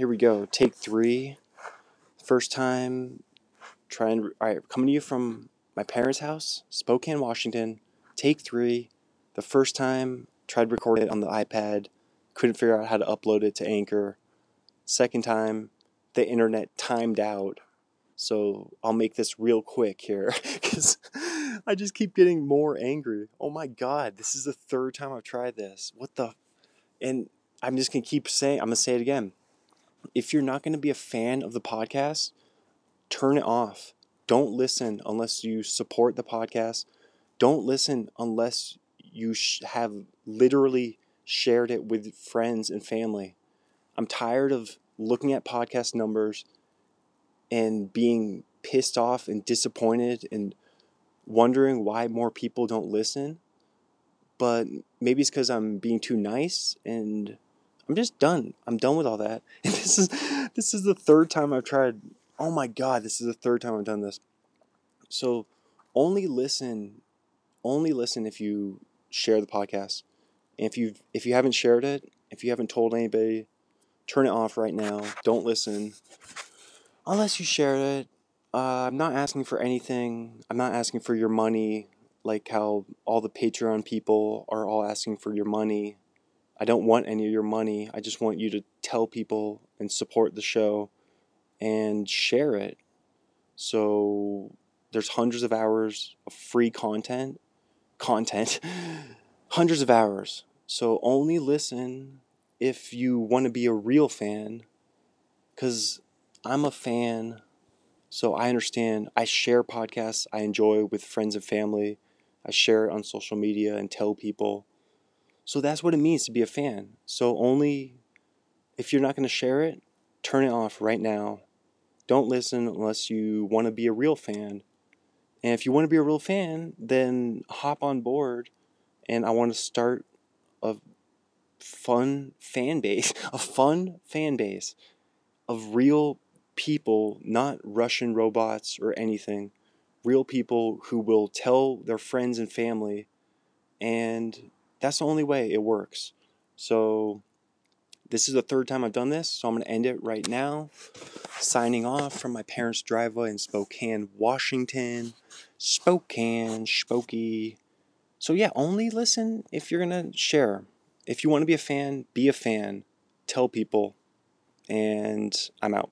here we go. Take three. First time trying. All right, coming to you from my parents' house, Spokane, Washington. Take three. The first time tried recording it on the iPad, couldn't figure out how to upload it to Anchor. Second time, the internet timed out. So I'll make this real quick here because I just keep getting more angry. Oh my god, this is the third time I've tried this. What the? And I'm just gonna keep saying. I'm gonna say it again. If you're not gonna be a fan of the podcast, turn it off. Don't listen unless you support the podcast. Don't listen unless you sh- have literally shared it with friends and family. I'm tired of looking at podcast numbers and being pissed off and disappointed and wondering why more people don't listen. But maybe it's because I'm being too nice and I'm just done. I'm done with all that. And this is this is the third time I've tried. Oh my god, this is the third time I've done this. So only listen only listen if you share the podcast. And if you if you haven't shared it, if you haven't told anybody, turn it off right now. Don't listen unless you share it. Uh, I'm not asking for anything. I'm not asking for your money, like how all the Patreon people are all asking for your money. I don't want any of your money. I just want you to tell people and support the show and share it. So there's hundreds of hours of free content. Content. hundreds of hours. So only listen if you want to be a real fan. Because I'm a fan. So I understand. I share podcasts I enjoy with friends and family. I share it on social media and tell people. So that's what it means to be a fan. So only if you're not going to share it, turn it off right now. Don't listen unless you want to be a real fan. And if you want to be a real fan, then hop on board and I want to start a fun fan base, a fun fan base of real people, not Russian robots or anything. Real people who will tell their friends and family, and that's the only way it works. So, this is the third time I've done this, so I'm going to end it right now. Signing off from my parents' driveway in Spokane, Washington. Spokane, Spokey. So, yeah, only listen if you're going to share. If you want to be a fan, be a fan. Tell people. And I'm out.